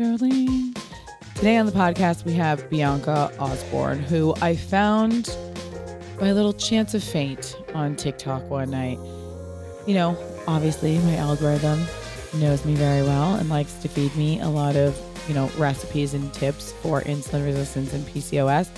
Darling. Today on the podcast, we have Bianca Osbourne, who I found by a little chance of fate on TikTok one night. You know, obviously, my algorithm knows me very well and likes to feed me a lot of, you know, recipes and tips for insulin resistance and PCOS.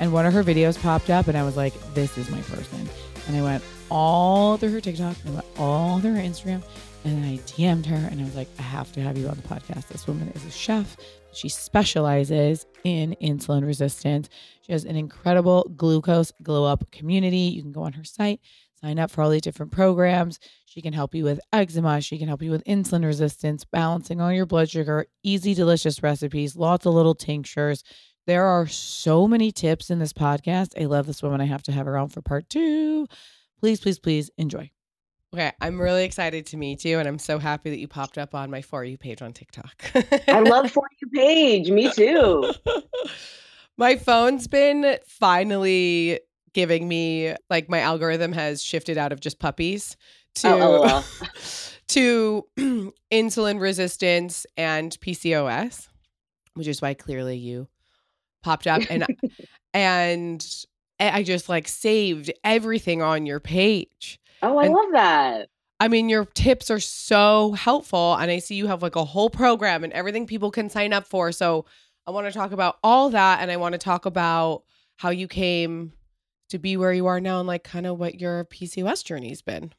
And one of her videos popped up, and I was like, this is my person. And I went all through her TikTok, and all through her Instagram, and I DM'd her, and I was like, I have to have you on the podcast. This woman is a chef. She specializes in insulin resistance. She has an incredible glucose glow up community. You can go on her site, sign up for all these different programs. She can help you with eczema. She can help you with insulin resistance, balancing all your blood sugar, easy, delicious recipes, lots of little tinctures. There are so many tips in this podcast. I love this woman. I have to have her on for part two. Please, please, please enjoy. Okay, I'm really excited to meet you, and I'm so happy that you popped up on my For You page on TikTok. I love For You page. Me too. my phone's been finally giving me like my algorithm has shifted out of just puppies to Oh, oh to insulin resistance and PCOS, which is why clearly you popped up and and I just like saved everything on your page. Oh, I And- love that. I mean, your tips are so helpful. And I see you have like a whole program and everything people can sign up for. So I want to talk about all that. And I want to talk about how you came to be where you are now and like kind of what your PCOS journey's been.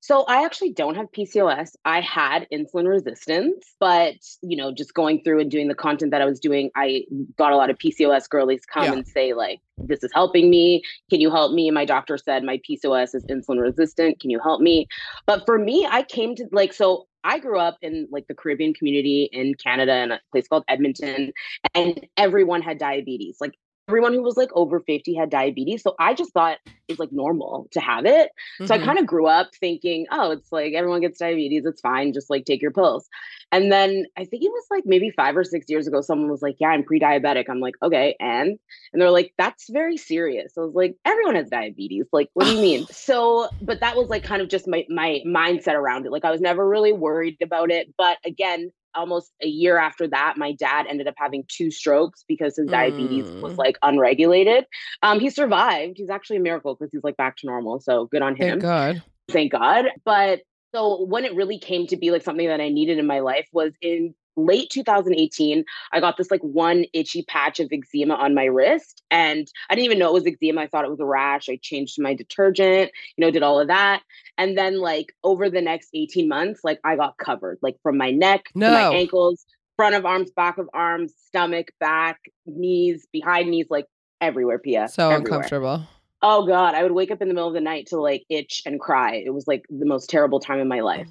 So I actually don't have PCOS. I had insulin resistance, but you know, just going through and doing the content that I was doing, I got a lot of PCOS girlies come Yeah. and say like, "This is helping me. Can you help me?" My doctor said my PCOS is insulin resistant. Can you help me? But for me, I came to like so I grew up in like the Caribbean community in Canada in a place called Edmonton, and everyone had diabetes. Like everyone who was like over 50 had diabetes. So I just thought it's like normal to have it. So I Mhm. kind of grew up thinking, oh, it's like everyone gets diabetes. It's fine. Just like take your pills. And then I think it was like maybe five or six years ago, someone was like, yeah, I'm pre diabetic. I'm like, okay. And, and they're like, that's very serious. I was like, everyone has diabetes. Like, what do you mean? so, but that was like kind of just my, my mindset around it. Like, I was never really worried about it. But again, almost a year after that, my dad ended up having two strokes because his diabetes was Mm. like unregulated. Um, he survived. He's actually a miracle because he's like back to normal. So good on him Thank God. thank God. But so when it really came to be like something that I needed in my life was in late 2018. I got this like one itchy patch of eczema on my wrist, and I didn't even know it was eczema. I thought it was a rash. I changed my detergent, you know, did all of that. And then like over the next 18 months, like I got covered, like from my neck to my ankles, front of arms, back of arms, stomach, back, knees, behind knees, like everywhere, Pia. So everywhere. uncomfortable. Oh God, I would wake up in the middle of the night to like itch and cry. It was like the most terrible time in my life.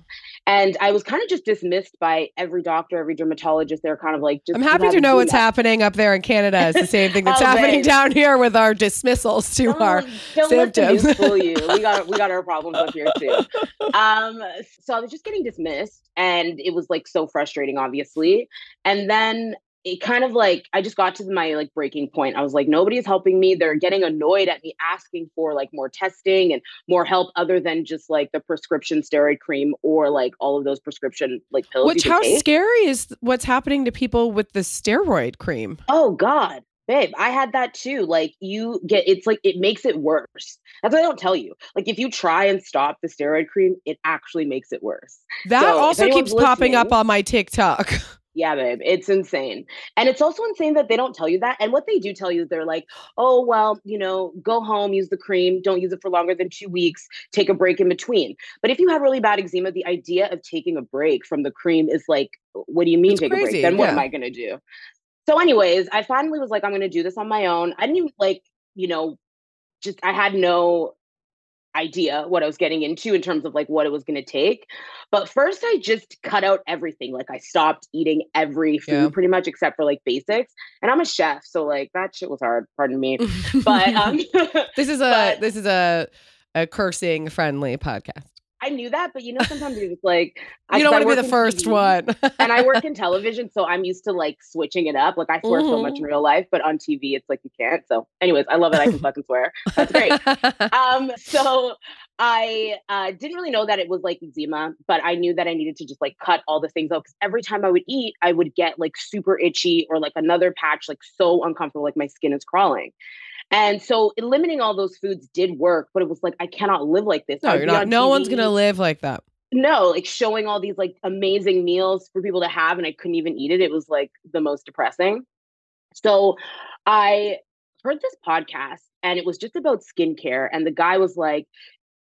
And I was kind of just dismissed by every doctor, every dermatologist. They're kind of like, just I'm happy to know what's eczema. happening up there in Canada. It's the same thing that's Oh, happening babe. down here with our dismissals to Oh, our don't let the news fool you. We got we got our problems up here too. Um, so I was just getting dismissed, and it was like so frustrating, obviously. And then it kind of like I just got to my like breaking point. I was like, nobody's helping me. They're getting annoyed at me asking for like more testing and more help other than just like the prescription steroid cream or like all of those prescription like pills. Which how take. scary is what's happening to people with the steroid cream? Oh God. Babe, I had that too. Like you get it's like it makes it worse. That's what I don't tell you. Like if you try and stop the steroid cream, it actually makes it worse. That So, also keeps popping up on my TikTok. Yeah, babe, it's insane. And it's also insane that they don't tell you that. And what they do tell you is they're like, oh, well, you know, go home, use the cream, don't use it for longer than two weeks, take a break in between. But if you have really bad eczema, the idea of taking a break from the cream is like, what do you mean It's take a break? Then what am. I going to do? So, anyways, I finally was like, I'm going to do this on my own. I didn't even like, you know, just, I had no idea what I was getting into in terms of like what it was going to take. But first, I just cut out everything. Like, I stopped eating every food Yeah. pretty much except for like basics. And I'm a chef, so like that shit was hard. Pardon me. But um, this is a but- this is a a cursing friendly podcast. I knew that. But you know, sometimes you're just like, I- You don't want to be the first TV, one. and I work in television, so I'm used to like switching it up. Like I swear so much in real life, but on TV, it's like you can't. So, anyways, I love it. I can fucking swear. That's great. um so i uh didn't really know that it was like eczema but i knew that i needed to just like cut all the things out because every time i would eat i would get like super itchy or like another patch like so uncomfortable like my skin is crawling and so eliminating all those foods did work but it was like i cannot live like this no, I'd you're not. on No one's gonna live like that. no like showing all these like amazing meals for people to have and i couldn't even eat it it was like the most depressing so i heard this podcast and it was just about skincare and the guy was like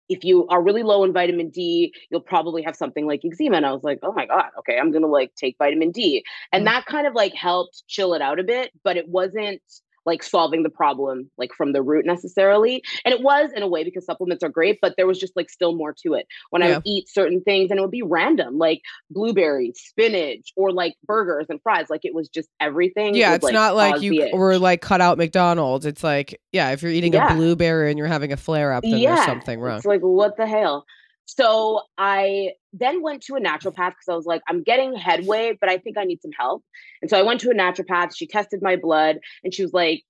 if you are really low in vitamin D, you'll probably have something like eczema. And I was like, oh my God, okay, I'm gonna like take vitamin D. And Mm. that kind of like helped chill it out a bit, but it wasn't like solving the problem like from the root necessarily. And it was in a way because supplements are great, but there was just like still more to it. When I would eat certain things and it would be random, like blueberries, spinach, or like burgers and fries. Like it was just everything. Yeah, would, it's like, not like you the c- itch. were like cut out McDonald's. It's like, yeah, if you're eating Yeah. a blueberry and you're having a flare up, then there's something wrong. It's like, what the hell? So I then went to a naturopath because I was like, I'm getting headway, but I think I need some help. And so I went to a naturopath. She tested my blood and she was like,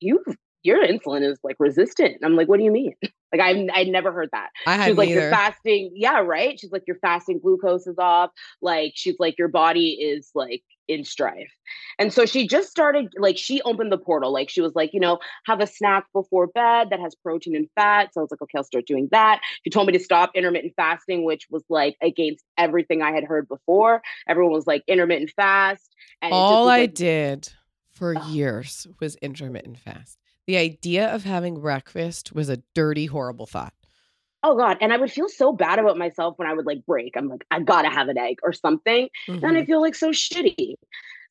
You your insulin is like resistant. And I'm like, what do you mean? Like I I'd never heard that. I She's hadn't like, either. you're fasting. Yeah, right. She's like, your fasting glucose is off. Like, she's like, your body is like in strife. And so she just started, like, she opened the portal. Like, she was like, you know, have a snack before bed that has protein and fat. So I was like, okay, I'll start doing that. She told me to stop intermittent fasting, which was like against everything I had heard before. Everyone was like, intermittent fast. And All was, I did for years was intermittent fast. The idea of having breakfast was a dirty, horrible thought. Oh God. And I would feel so bad about myself when I would like break. I'm like, I gotta have an egg or something. And Mhm. I feel like so shitty.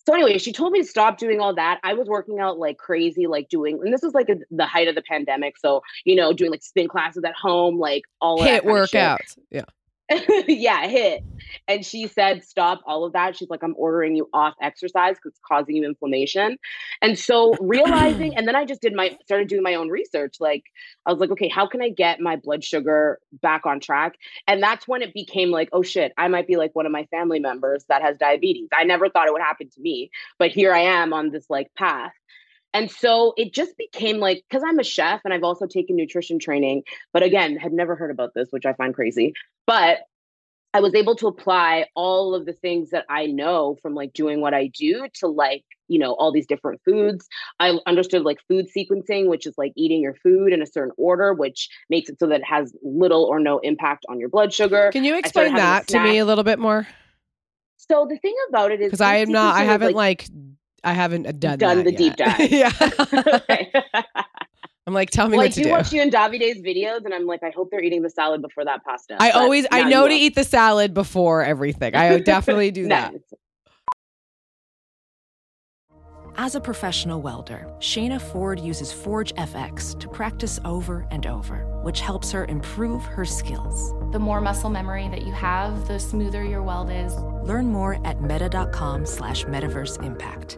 So anyway, she told me to stop doing all that. I was working out like crazy, like doing, and this was like a, the height of the pandemic. So you know, doing like spin classes at home, like all Hit that kind of workouts. Yeah. yeah, hit. And she said, stop all of that. She's like, I'm ordering you off exercise because it's causing you inflammation. And so realizing, and then I just did my started doing my own research. Like, I was like, okay, how can I get my blood sugar back on track? And that's when it became like, oh shit, I might be like one of my family members that has diabetes. I never thought it would happen to me, but here I am on this like path. And so it just became like, because I'm a chef and I've also taken nutrition training, but again, had never heard about this, which I find crazy. But I was able to apply all of the things that I know from like doing what I do to like, you know, all these different foods. I understood like food sequencing, which is like eating your food in a certain order, which makes it so that it has little or no impact on your blood sugar. Can you explain that to me a little bit more? So the thing about it is Because I am not. I haven't like, I haven't uh, done done that the deep dive. yeah. I'm like, tell me well, I what to do I do. watch you and Davide's videos, and I'm like, I hope they're eating the salad before that pasta. I But always, I know to eat the salad before everything. I definitely do that. As a professional welder, Shayna Ford uses Forge FX to practice over and over, which helps her improve her skills. The more muscle memory that you have, the smoother your weld is. Learn more at meta.com slash metaverse impact.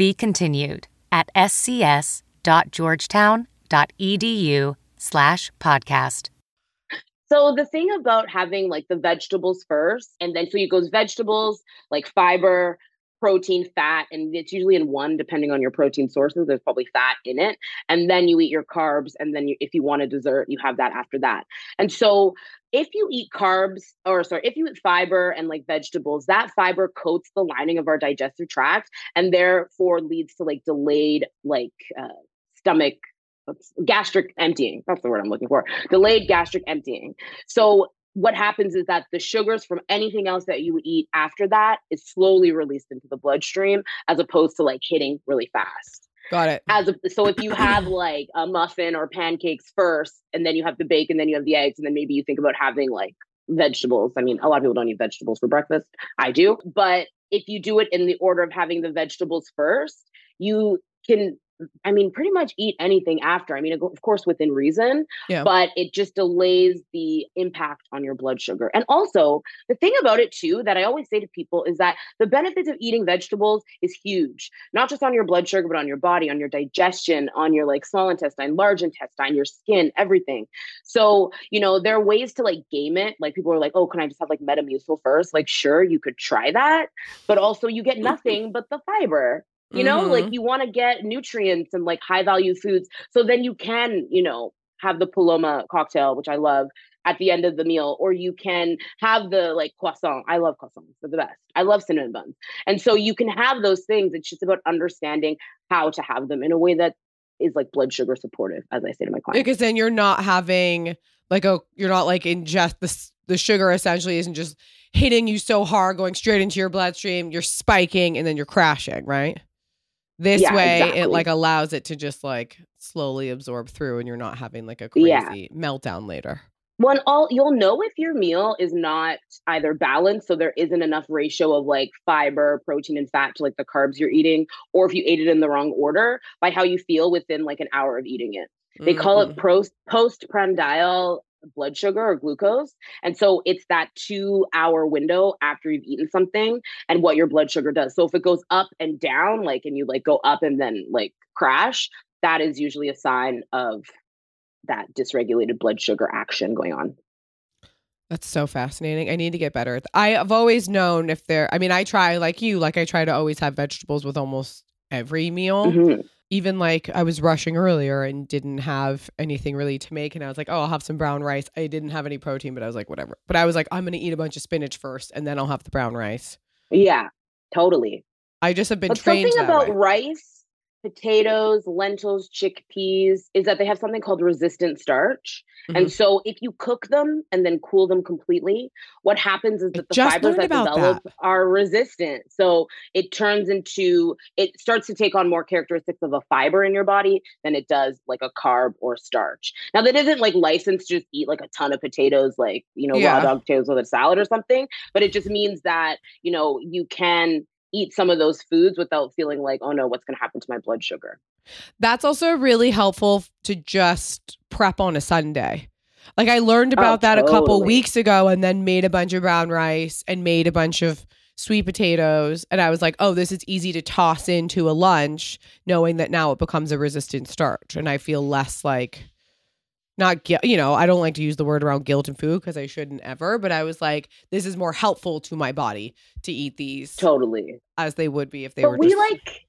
Be continued at scs.georgetown.edu slash podcast. So the thing about having like the vegetables first, and then so you goes vegetables, like fiber, protein, fat, and it's usually in one depending on your protein sources. There's probably fat in it, and then you eat your carbs, and then you, if you want a dessert, you have that after that. And so if you eat carbs, or sorry, if you eat fiber and like vegetables, that fiber coats the lining of our digestive tract, and therefore leads to like delayed like uh, stomach gastric emptying. That's the word I'm looking for. Delayed gastric emptying. So what happens is that the sugars from anything else that you eat after that is slowly released into the bloodstream as opposed to like hitting really fast. Got it. As a, so if you have like a muffin or pancakes first and then you have the bacon, and then you have the eggs, and then maybe you think about having like vegetables. I mean, a lot of people don't eat vegetables for breakfast. I do. But if you do it in the order of having the vegetables first, you can I mean, pretty much eat anything after. I mean, of course, within reason, Yeah. but it just delays the impact on your blood sugar. And also, the thing about it, too, that I always say to people is that the benefits of eating vegetables is huge, not just on your blood sugar, but on your body, on your digestion, on your like small intestine, large intestine, your skin, everything. So, you know, there are ways to like game it. Like people are like, oh, can I just have like Metamucil first? Like, sure, you could try that, but also you get mm-hmm. nothing but the fiber. You know, like Mhm. you want to get nutrients and like high value foods. So then you can, you know, have the Paloma cocktail, which I love at the end of the meal, or you can have the like croissant. I love croissants, they're the best. I love cinnamon buns. And so you can have those things. It's just about understanding how to have them in a way that is like blood sugar supportive, as I say to my clients. because then you're not having like a you're not like ingest the the sugar essentially isn't just hitting you so hard going straight into your bloodstream you're spiking and then you're crashing right this Yeah, way exactly. it like allows it to just like slowly absorb through and you're not having like a crazy Yeah. meltdown later One all you'll know if your meal is not either balanced, so there isn't enough ratio of like fiber, protein, and fat to like the carbs you're eating, or if you ate it in the wrong order by how you feel within like an hour of eating it. They call Mhm. it post postprandial blood sugar or glucose. And so it's that two hour window after you've eaten something and what your blood sugar does. So if it goes up and down, like, and you like go up and then like crash, that is usually a sign of that dysregulated blood sugar action going on. That's so fascinating. I need to get better. I have always known if there, I mean, I try like you, like I try to always have vegetables with almost every meal. Mhm. Even like I was rushing earlier and didn't have anything really to make. And I was like, oh, I'll have some brown rice. I didn't have any protein, but I was like, whatever. But I was like, I'm going to eat a bunch of spinach first and then I'll have the brown rice. Yeah, totally. I just have been But trained something about way. rice, potatoes, lentils, chickpeas is that they have something called resistant starch. Mm-hmm. And so if you cook them and then cool them completely, what happens is that the fibers that develop that. are resistant. So it turns into it starts to take on more characteristics of a fiber in your body than it does like a carb or starch. Now that isn't like licensed to just eat like a ton of potatoes, like you know, Yeah. raw dog potatoes with a salad or something, but it just means that, you know, you can eat some of those foods without feeling like, oh no, what's gonna happen to my blood sugar? That's also really helpful to just prep on a Sunday. Like I learned Oh, about that a couple weeks ago and then made a bunch of brown rice and made a bunch of sweet potatoes and I was like, "Oh, this is easy to toss into a lunch knowing that now it becomes a resistant starch." And I feel less like not guilt, you know, I don't like to use the word around guilt and food because I shouldn't ever, but I was like, this is more helpful to my body to eat these Totally. as they would be if they but were we just like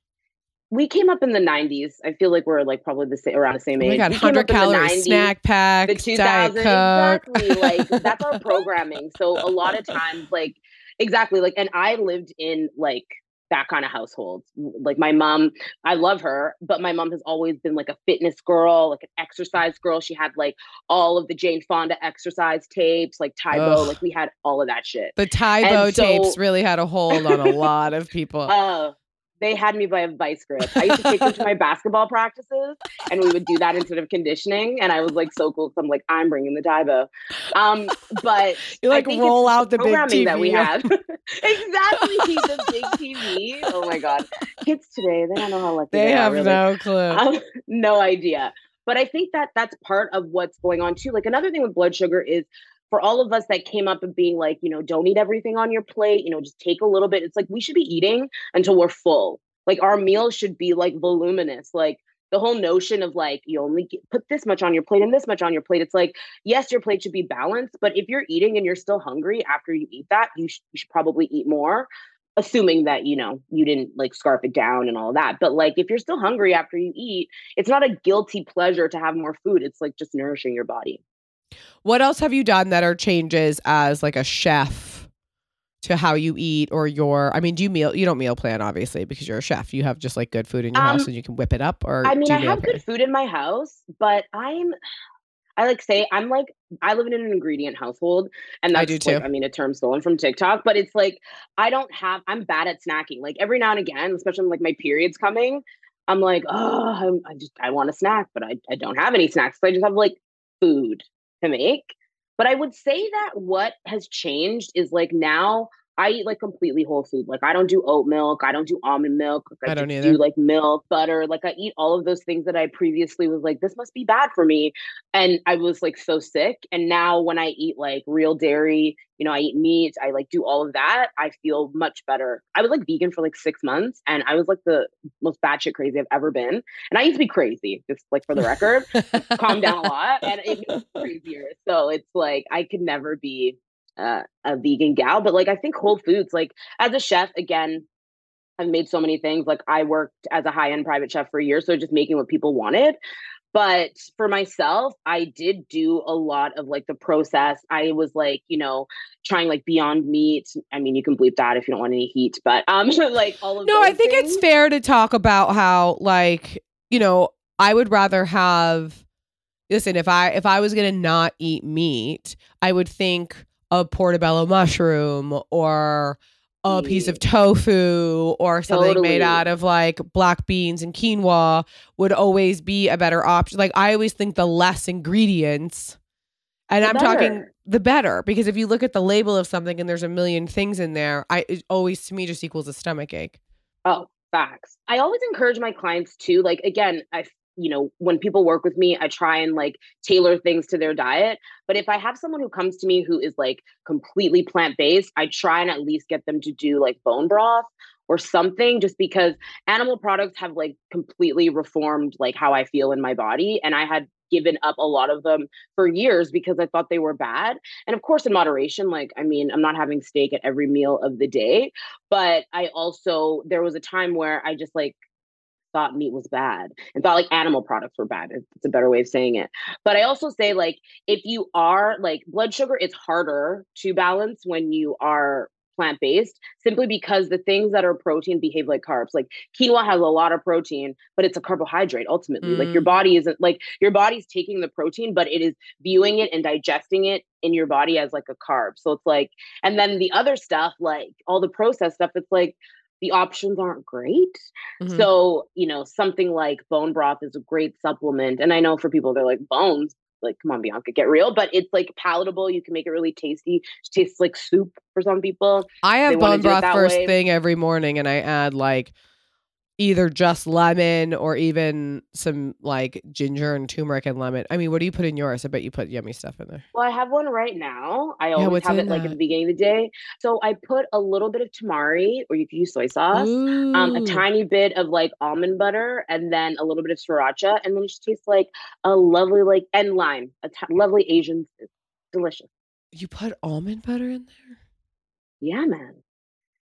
we came up in the 90s. I feel like we're like probably the same around the same Oh age. god, We came hundred up in the calorie 90s, snack pack, the diet 2000 coke. exactly like that's our programming so a lot of times like exactly like and i lived in like that kind of household. Like my mom i love her but my mom has always been like a fitness girl like an exercise girl. She had like all of the jane fonda exercise tapes like Tae Bo like we had all of that shit. The Tae Bo so- tapes really had a hold on a lot of people. Oh, they had me by a vice grip. I used to take them to my basketball practices, and we would do that instead of conditioning. And I was like so cool because I'm like, I'm bringing the Tae Bo. Um, but you like roll out the big TV. that we have. exactly, the big TV. Oh my god, kids today they don't know how lucky they, They are, have really. no clue. Um, no idea. But I think that that's part of what's going on too. Like another thing with blood sugar is for all of us that came up of being like, you know, don't eat everything on your plate, you know, just take a little bit. It's like we should be eating until we're full. Like our meals should be like voluminous. Like the whole notion of like you only get, put this much on your plate and this much on your plate. It's like yes, your plate should be balanced, but if you're eating and you're still hungry after you eat that, you, sh- you should probably eat more. Assuming that you know you didn't like scarf it down and all that, but like if you're still hungry after you eat, it's not a guilty pleasure to have more food. It's like just nourishing your body. What else have you done that are changes as like a chef to how you eat or your I mean, do you meal you don't meal plan obviously because you're a chef. You have just like good food in your house Um, and you can whip it up or I mean, do I have plan? good food in my house, but I'm I like say I'm like I live in an ingredient household, and I that's do like too. I mean a term stolen from TikTok, but it's like I don't have I'm bad at snacking. Like every now and again, especially when like my periods coming, I'm like, oh, I'm, I just I want a snack, but I I don't have any snacks. So I just have like food to make. But I would say that what has changed is like now I eat like completely whole food. Like I don't do oat milk, I don't do almond milk. Like, I don't either. do like milk, butter. Like I eat all of those things that I previously was like, this must be bad for me. And I was like so sick. And now when I eat like real dairy, you know, I eat meat, I like do all of that, I feel much better. I was like vegan for like six months and I was like the most batshit crazy I've ever been. And I used to be crazy, just like for the record calm down a lot and it gets crazier. So it's like I could never be uh, a vegan gal, but like I think Whole Foods, like as a chef, again, I've made so many things. Like I worked as a high end private chef for years, so just making what people wanted. But for myself, I did do a lot of like the process. I was like, you know, trying like Beyond Meat. I mean, you can bleep that if you don't want any heat, but um, like all of No, I think it's fair to talk about how like, you know, I would rather have listen, if I if I was gonna not eat meat, I would think a portobello mushroom or a hmm. piece of tofu or something made out of like black beans and quinoa would always be a better option. Like I always think the less ingredients and The I'm talking the better because if you look at the label of something and there's a million things in there, I it always to me just equals a stomach ache. Oh, facts. I always encourage my clients to like again, I you know, when people work with me, I try and like tailor things to their diet. But if I have someone who comes to me who is like completely plant-based, I try and at least get them to do like bone broth or something just because animal products have like completely reformed like how I feel in my body and I had given up a lot of them for years because I thought they were bad. And of course in moderation, like I mean, I'm not having steak at every meal of the day, but I also there was a time where I just like thought meat was bad and thought like animal products were bad. It's a better way of saying it. But I also say like if you are like blood sugar, it's harder to balance when you are plant based simply because the things that are protein behave like carbs. Like quinoa has a lot of protein, but it's a carbohydrate ultimately. Like your Mm. body isn't like your body's taking the protein, but it is viewing it and digesting it in your body as like a carb. So it's like, and then the other stuff, like all the processed stuff, it's like the options aren't great. Mhm. So, you know, something like bone broth is a great supplement. And I know for people, they're like, bones, like, come on, Bianca, get real. But it's like palatable. You can make it really tasty. It tastes like soup for some people. I have wanna bone broth first way. thing every morning and I add like either just lemon or even some like ginger and turmeric and lemon. I mean, what do you put in yours? I bet you put yummy stuff in there. Well, I have one right now. I always what's have it like at the beginning of the day. So I put a little bit of tamari, or you could use soy sauce, um, a tiny bit of like almond butter, and then a little bit of sriracha, and then it just tastes like a lovely like and lime, a t- lovely Asian, delicious. You put almond butter in there? Yeah, man.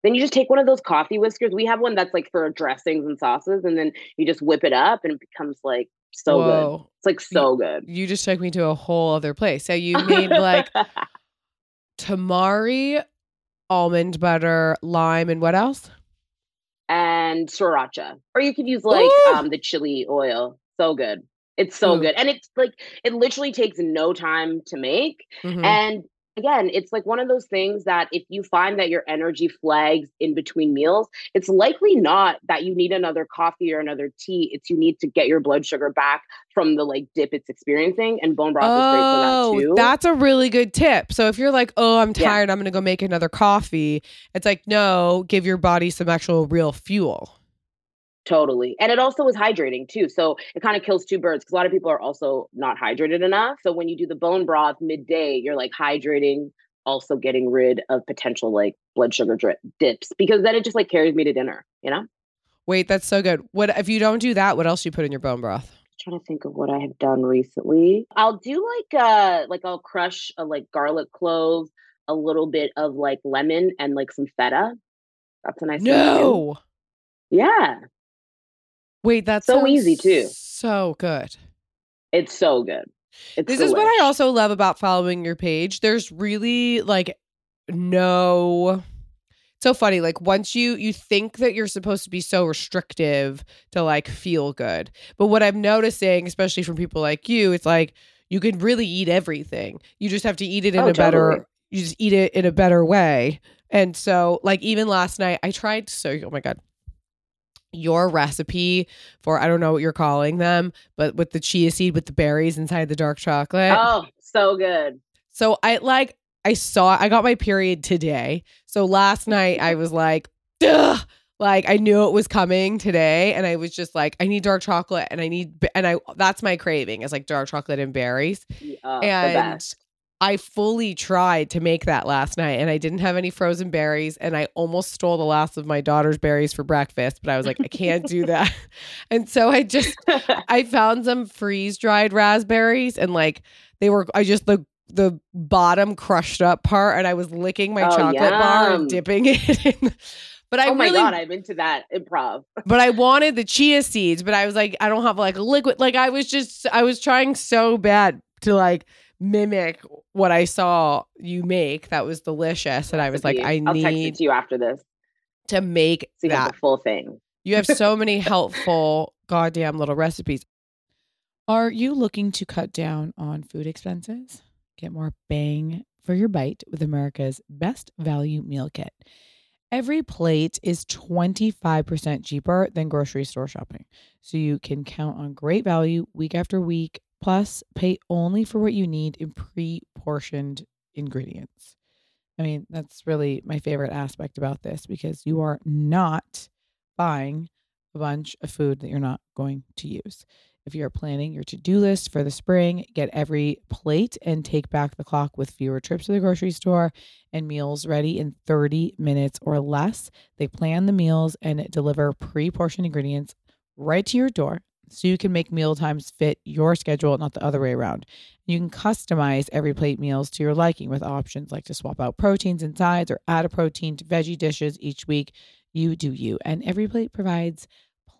Then you just take one of those coffee whiskers. We have one that's like for dressings and sauces, and then you just whip it up, and it becomes like so good. It's like so good. You just took me to a whole other place. So you made like tamari, almond butter, lime, and what else? and sriracha, or you could use like um the chili oil. So good. It's so Ooh. good, and it's like it literally takes no time to make. Mhm. And again, it's like one of those things that if you find that your energy flags in between meals, it's likely not that you need another coffee or another tea. It's you need to get your blood sugar back from the like dip it's experiencing. And bone broth is great for that Oh, too. that's a really good tip. So if you're like, oh, I'm Yeah. tired, I'm going to go make another coffee, it's like, no, give your body some actual real fuel. Totally. And it also is hydrating too. So it kind of kills two birds because a lot of people are also not hydrated enough. So when you do the bone broth midday, you're like hydrating, also getting rid of potential like blood sugar drip dips because then it just like carries me to dinner, you know? Wait, that's so good. What if you don't do that? What else do you put in your bone broth? trying to think of what I have done recently. I'll do like uh like I'll crush a like garlic clove, a little bit of like lemon and like some feta. That's a nice No. Yeah. Wait, that's So easy, too. So good. It's so good. It's This is what I also love about following your page. There's really like no so funny like once you you think that you're supposed to be so restrictive to like feel good. But what I'm noticing especially from people like you, it's like you can really eat everything. You just have to eat it in Oh, a better you just eat it in a better way. And so like even last night I tried so oh my god your recipe for I don't know what you're calling them, but with the chia seed with the berries inside the dark chocolate. Oh, so good. So I like I saw I got my period today. So last night I was like, Duh! like I knew it was coming today, and I was just like, I need dark chocolate, and I need and I that's my craving is like dark chocolate and berries, Uh, and. I fully tried to make that last night, and I didn't have any frozen berries, and I almost stole the last of my daughter's berries for breakfast, but I was like, I can't do that, and so I just I found some freeze dried raspberries and like they were I just the the bottom crushed up part and I was licking my Oh, chocolate bar and dipping it in. But I oh my really god, I'm into that improv. but I wanted the chia seeds, but I was like I don't have like a liquid like I was just I was trying so bad to like mimic what I saw you make that was delicious and I was like I. I'll text it need to you after this. to make So you have that the full thing. you have so many helpful goddamn little recipes. Are you looking to cut down on food expenses? Get more bang for your bite with America's best value meal kit. EveryPlate is 25% cheaper than grocery store shopping. So you can count on great value week after week, plus pay only for what you need in pre portioned ingredients. I mean, that's really my favorite aspect about this because you are not buying a bunch of food that you're not going to use. If you're planning your to do list for the spring, get every plate and take back the clock with fewer trips to the grocery store and meals ready in 30 minutes or less. They plan the meals and deliver pre portioned ingredients right to your door so you can make meal times fit your schedule, not the other way around. You can customize EveryPlate meals to your liking with options like to swap out proteins and sides or add a protein to veggie dishes each week. You do you. And EveryPlate provides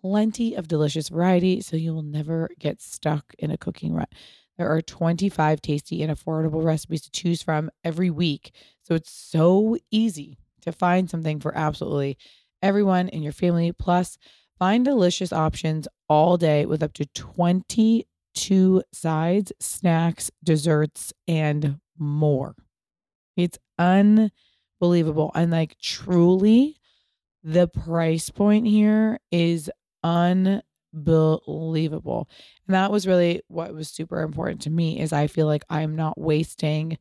plenty of delicious variety so you will never get stuck in a cooking rut. There are 25 tasty and affordable recipes to choose from every week. So it's so easy to find something for absolutely everyone in your family. Plus, find delicious options all day with up to 22 sides, snacks, desserts, and more. It's unbelievable. And like, truly, the price point here is unbelievable. And that was really what was super important to me is I feel like I'm not wasting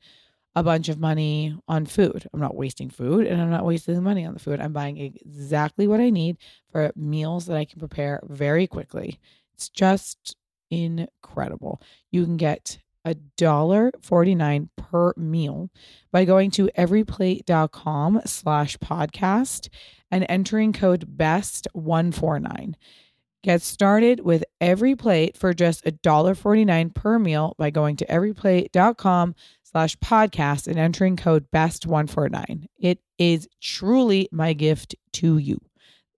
a bunch of money on food. I'm not wasting food and I'm not wasting money on the food. I'm buying exactly what I need for meals that I can prepare very quickly. It's just incredible. You can get a dollar 49 per meal by going to everyplate.com slash podcast and entering code best 149 get started with EveryPlate for just a dollar 49 per meal by going to everyplate.com slash podcast and entering code best 149 it is truly my gift to you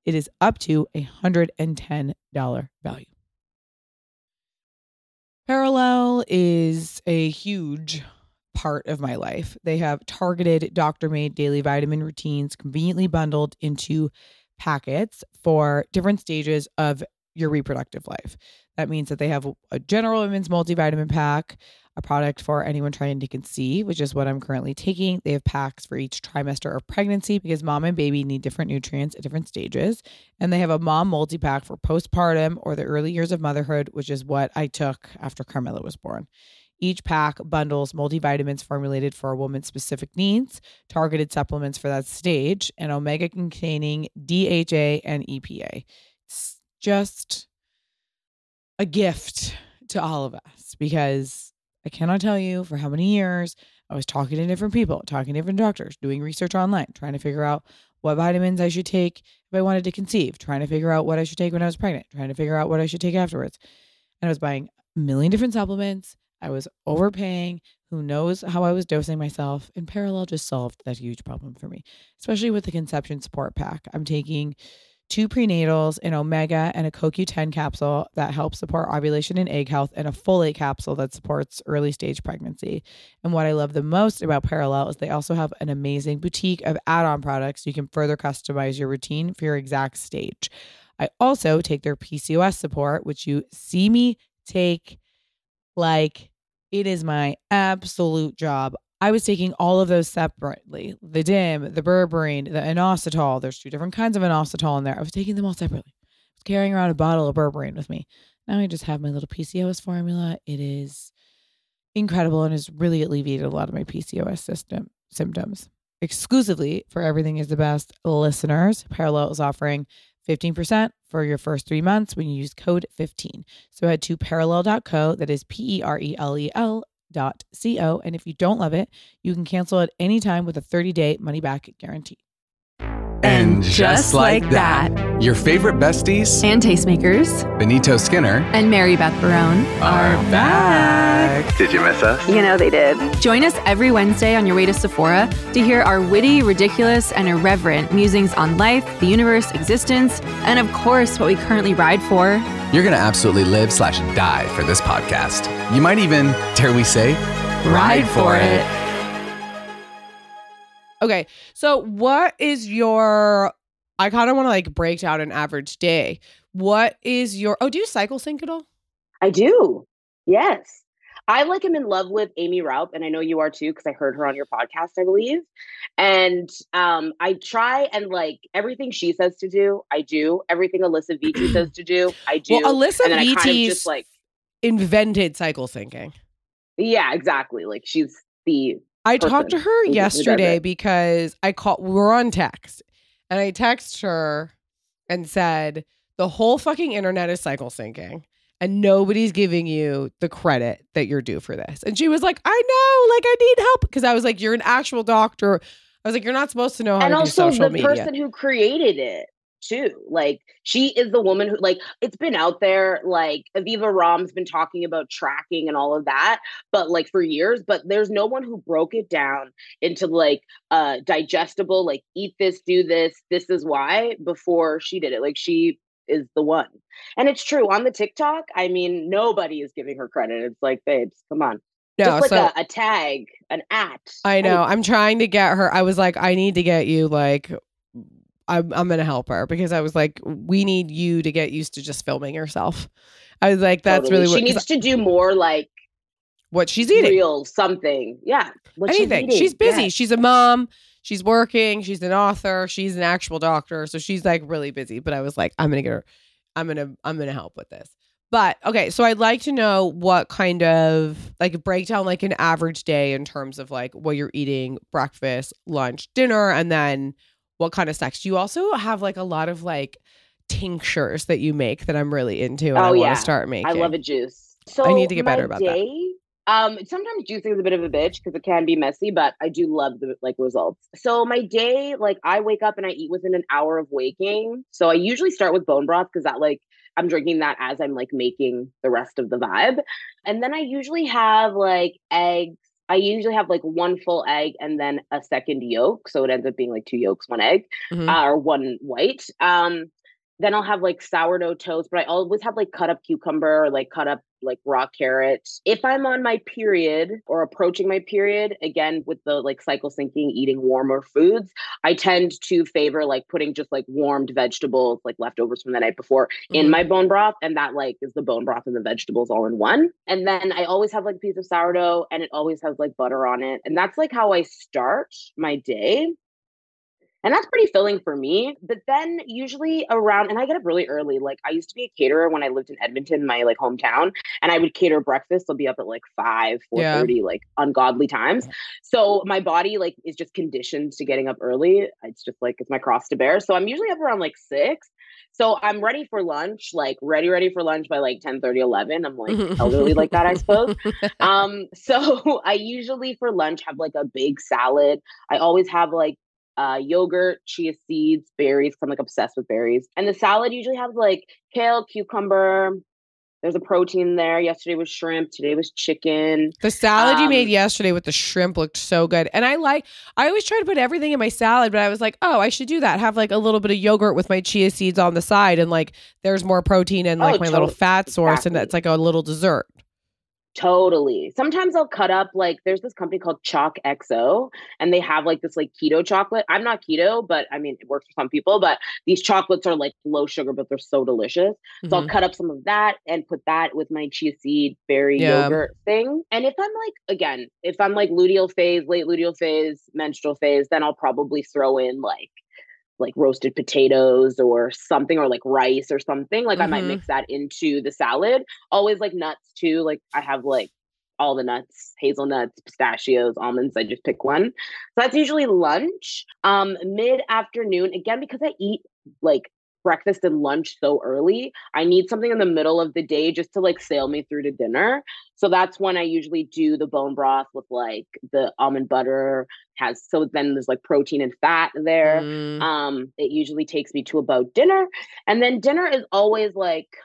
it is up to a $110 value Perelel is a huge part of my life. They have targeted doctor made daily vitamin routines conveniently bundled into packets for different stages of your reproductive life. That means that they have a general women's multivitamin pack, a product for anyone trying to conceive, which is what I'm currently taking. They have packs for each trimester of pregnancy because mom and baby need different nutrients at different stages. And they have a mom multi pack for postpartum or the early years of motherhood, which is what I took after Carmela was born. Each pack bundles multivitamins formulated for a woman's specific needs, targeted supplements for that stage, and omega containing DHA and EPA. It's just a gift to all of us because I cannot tell you for how many years I was talking to different people, talking to different doctors, doing research online, trying to figure out what vitamins I should take if I wanted to conceive, trying to figure out what I should take when I was pregnant, trying to figure out what I should take afterwards. And I was buying a million different supplements. I was overpaying. Who knows how I was dosing myself? And Perelel just solved that huge problem for me, especially with the conception support pack. I'm taking two prenatals, an omega, and a CoQ10 capsule that helps support ovulation and egg health, and a folate capsule that supports early stage pregnancy. And what I love the most about Perelel is they also have an amazing boutique of add on products. You can further customize your routine for your exact stage. I also take their PCOS support, which you see me take like it is my absolute job. I was taking all of those separately the DIM, the berberine, the inositol. There's two different kinds of inositol in there. I was taking them all separately. I was carrying around a bottle of berberine with me. Now I just have my little PCOS formula. It is incredible and has really alleviated a lot of my PCOS system symptoms. Exclusively for Everything is the Best listeners, Perelel is offering 15% for your first three months when you use code 15. So head to perelel.co, that is P E R E L E L co. And if you don't love it, you can cancel at any time with a 30 day money back guarantee. And just like that, your favorite besties and tastemakers, Benito Skinner and Mary Beth Barone, are back. Did you miss us? You know they did. Join us every Wednesday on your way to Sephora to hear our witty, ridiculous, and irreverent musings on life, the universe, existence, and of course, what we currently ride for. You're going to absolutely live slash die for this podcast. You might even, dare we say, Ride for it. Okay. So what is your I kind of want to like break down an average day. What is your Oh, do you cycle sync at all? I do. Yes. I like am in love with Amy Raup, and I know you are too, because I heard her on your podcast, I believe. And um, I try and like everything she says to do, I do. Everything Alisa Vitti says to do, I do. Well, Alisa and then kind of just like invented cycle syncing. yeah, exactly. Like she's the I talked to her who- who does yesterday because I called we are on text and I text her and said the whole fucking internet is cycle syncing and nobody's giving you the credit that you're due for this. And she was like, I know, like I need help because I was like, you're an actual doctor. I was like, you're not supposed to know how and to do social media. And also the person who created it too like she is the woman who like it's been out there like aviva romm's been talking about tracking and all of that but like for years but there's no one who broke it down into like uh digestible like eat this do this this is why before she did it like she is the one and it's true on the tiktok i mean nobody is giving her credit it's like babes come on no, just like so a, a tag an at I know. anything. I'm trying to get her. I was like, I need to get you like I'm I'm gonna help her because I was like, we need you to get used to just filming yourself. I was like, that's Totally. really what she needs to do more like what she's eating. real something. Yeah. what she's Anything. eating. She's busy. Yes. She's a mom. She's working. She's an author. She's an actual doctor. So she's like really busy. But I was like, I'm gonna get her. I'm gonna I'm gonna help with this. But okay, so I'd like to know what kind of like break down like an average day in terms of like what you're eating, breakfast, lunch, dinner, and then what kind of snacks. Do you also have like a lot of like tinctures that you make that I'm really into and I Oh, want yeah. start making? I love a juice. So I need to get better about that. day, Um, sometimes juicing is a bit of a bitch because it can be messy, but I do love the like results. So my day, like I wake up and I eat within an hour of waking. So I usually start with bone broth because that like I'm drinking that as I'm like making the rest of the vibe. And then I usually have like eggs. I usually have like one full egg and then a second yolk. So it ends up being like two yolks, one egg, Mhm. uh, or one white. Um, then I'll have like sourdough toast, but I always have like cut up cucumber or like cut up like raw carrots. If I'm on my period or approaching my period, again with the like cycle syncing, eating warmer foods, I tend to favor like putting just like warmed vegetables, like leftovers from the night before, in Mhm. my bone broth. And that like is the bone broth and the vegetables all in one. And then I always have like a piece of sourdough and it always has like butter on it. And that's like how I start my day. And that's pretty filling for me. But then usually around, and I get up really early. Like I used to be a caterer when I lived in Edmonton, my like hometown, and I would cater breakfast. I'll be up at like five, four thirty, yeah. like ungodly times. So my body like is just conditioned to getting up early. It's just like it's my cross to bear. So I'm usually up around like six. So I'm ready for lunch, like ready, ready for lunch by like 10 30, 11. I'm like elderly like that, I suppose. Um, so I usually for lunch have like a big salad. I always have like uh, yogurt, chia seeds, berries. I'm like obsessed with berries. And the salad usually has like kale, cucumber, there's a protein there. Yesterday was shrimp. Today was chicken. The salad um, you made um, yesterday with the shrimp looked so good. And I like, I always try to put everything in my salad, but I was like, oh, I should do that. Have like a little bit of yogurt with my chia seeds on the side. And like, there's more protein and like oh, my totally. little fat source. Exactly. And it's like a little dessert. Totally. Sometimes I'll cut up like there's this company called Choc XO and they have like this like keto chocolate. I'm not keto, but I mean it works for some people, but these chocolates are like low sugar but they're so delicious. So mm-hmm. I'll cut up some of that and put that with my chia seed berry yeah. yogurt thing. And if I'm like again, if I'm like luteal phase, late luteal phase, menstrual phase, then I'll probably throw in like like roasted potatoes or something or like rice or something like mm-hmm. i might mm-hmm. mix that into the salad always like nuts too like i have like all the nuts hazelnuts pistachios almonds i just pick one so that's usually lunch um mid afternoon again because i eat like breakfast and lunch so early. I need something in the middle of the day just to like sail me through to dinner. So that's when I usually do the bone broth with like the almond butter has so then there's like protein and fat there. Mm. Um it usually takes me to about dinner. And then dinner is always like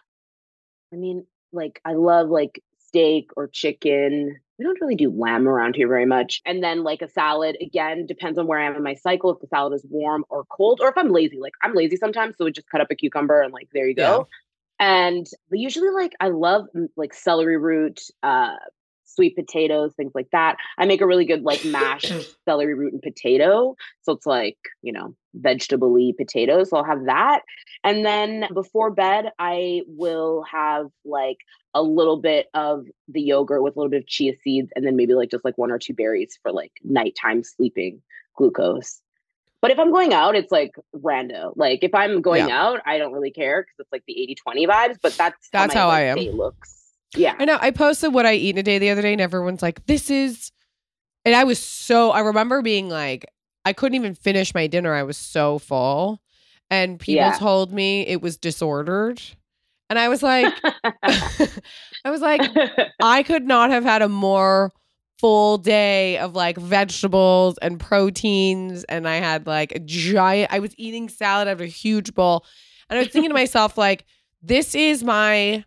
I mean like I love like steak or chicken we don't really do lamb around here very much. And then like a salad, again, depends on where I am in my cycle. If the salad is warm or cold, or if I'm lazy, like I'm lazy sometimes, so we just cut up a cucumber and like there you go. Yeah. And usually like I love like celery root, uh, sweet potatoes, things like that. I make a really good like mashed celery root and potato. So it's like, you know, vegetable potatoes. So I'll have that. And then before bed, I will have like a little bit of the yogurt with a little bit of chia seeds and then maybe like just like one or two berries for like nighttime sleeping glucose. But if I'm going out, it's like rando. Like if I'm going yeah. out, I don't really care because it's like the 80 20 vibes, but that's that's how, my, how like, I am. looks. Yeah. I know. I posted what I eat in a day the other day, and everyone's like, this is. And I was so, I remember being like, I couldn't even finish my dinner. I was so full. And people yeah. told me it was disordered. And I was like, I was like, I could not have had a more full day of like vegetables and proteins. And I had like a giant, I was eating salad out of a huge bowl. And I was thinking to myself, like, this is my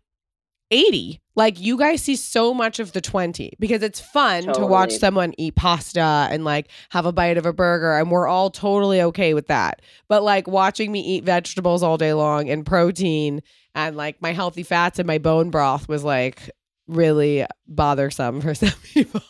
80. Like you guys see so much of the 20 because it's fun totally. to watch someone eat pasta and like have a bite of a burger and we're all totally okay with that. But like watching me eat vegetables all day long and protein and like my healthy fats and my bone broth was like really bothersome for some people.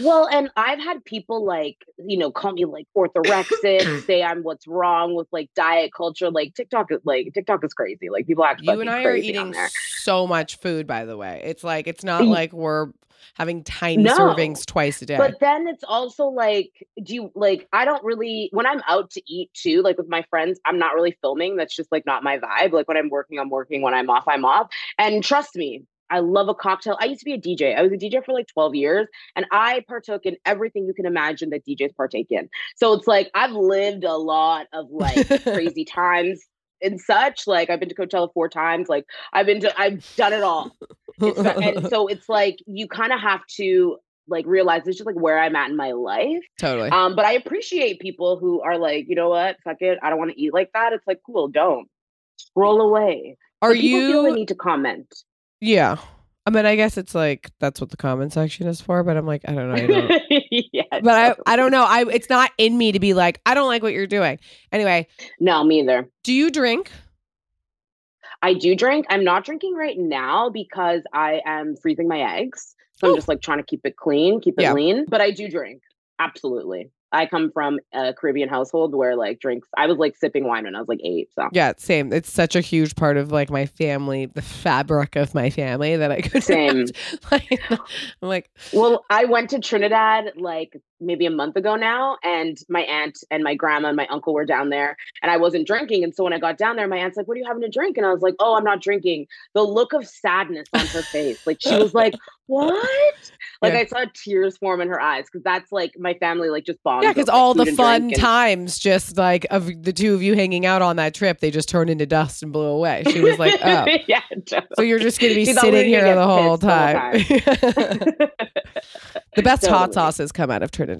well, and I've had people like, you know, call me like orthorexic, say I'm what's wrong with like diet culture. Like TikTok is like TikTok is crazy. Like people act You and I are eating so much food, by the way. It's like it's not like we're having tiny no. servings twice a day. But then it's also like, do you like I don't really when I'm out to eat too, like with my friends, I'm not really filming. That's just like not my vibe. Like when I'm working, I'm working. When I'm off, I'm off. And trust me, I love a cocktail. I used to be a DJ. I was a DJ for like 12 years and I partook in everything you can imagine that DJs partake in. So it's like I've lived a lot of like crazy times and such. Like I've been to Coachella four times. Like I've been to, I've done it all. and so it's like you kind of have to like realize it's just like where I'm at in my life. Totally. Um, but I appreciate people who are like, you know what, fuck it, I don't want to eat like that. It's like cool, don't scroll away. Are you feel the need to comment? Yeah. I mean, I guess it's like that's what the comment section is for, but I'm like, I don't know. I don't. yeah, but. I, I don't know. I it's not in me to be like, I don't like what you're doing. Anyway. No, me either. Do you drink? I do drink. I'm not drinking right now because I am freezing my eggs. So I'm oh. just like trying to keep it clean, keep it yeah. lean. But I do drink. Absolutely. I come from a Caribbean household where like drinks, I was like sipping wine when I was like eight. So yeah, same. It's such a huge part of like my family, the fabric of my family that I could same. like, I'm like, well, I went to Trinidad like maybe a month ago now, and my aunt and my grandma and my uncle were down there, and I wasn't drinking. And so when I got down there, my aunt's like, "What are you having to drink?" And I was like, "Oh, I'm not drinking." The look of sadness on her face, like she was like, "What?" Like Yeah. I saw tears form in her eyes because that's like my family like just bonds. Yeah, because all the fun and- times, just like of the two of you hanging out on that trip, they just turned into dust and blew away. She was like, "Oh, yeah. so you're just going to be She thought we were sitting here the whole pissed the whole time." the best hot Totally. sauces come out of Trinidad.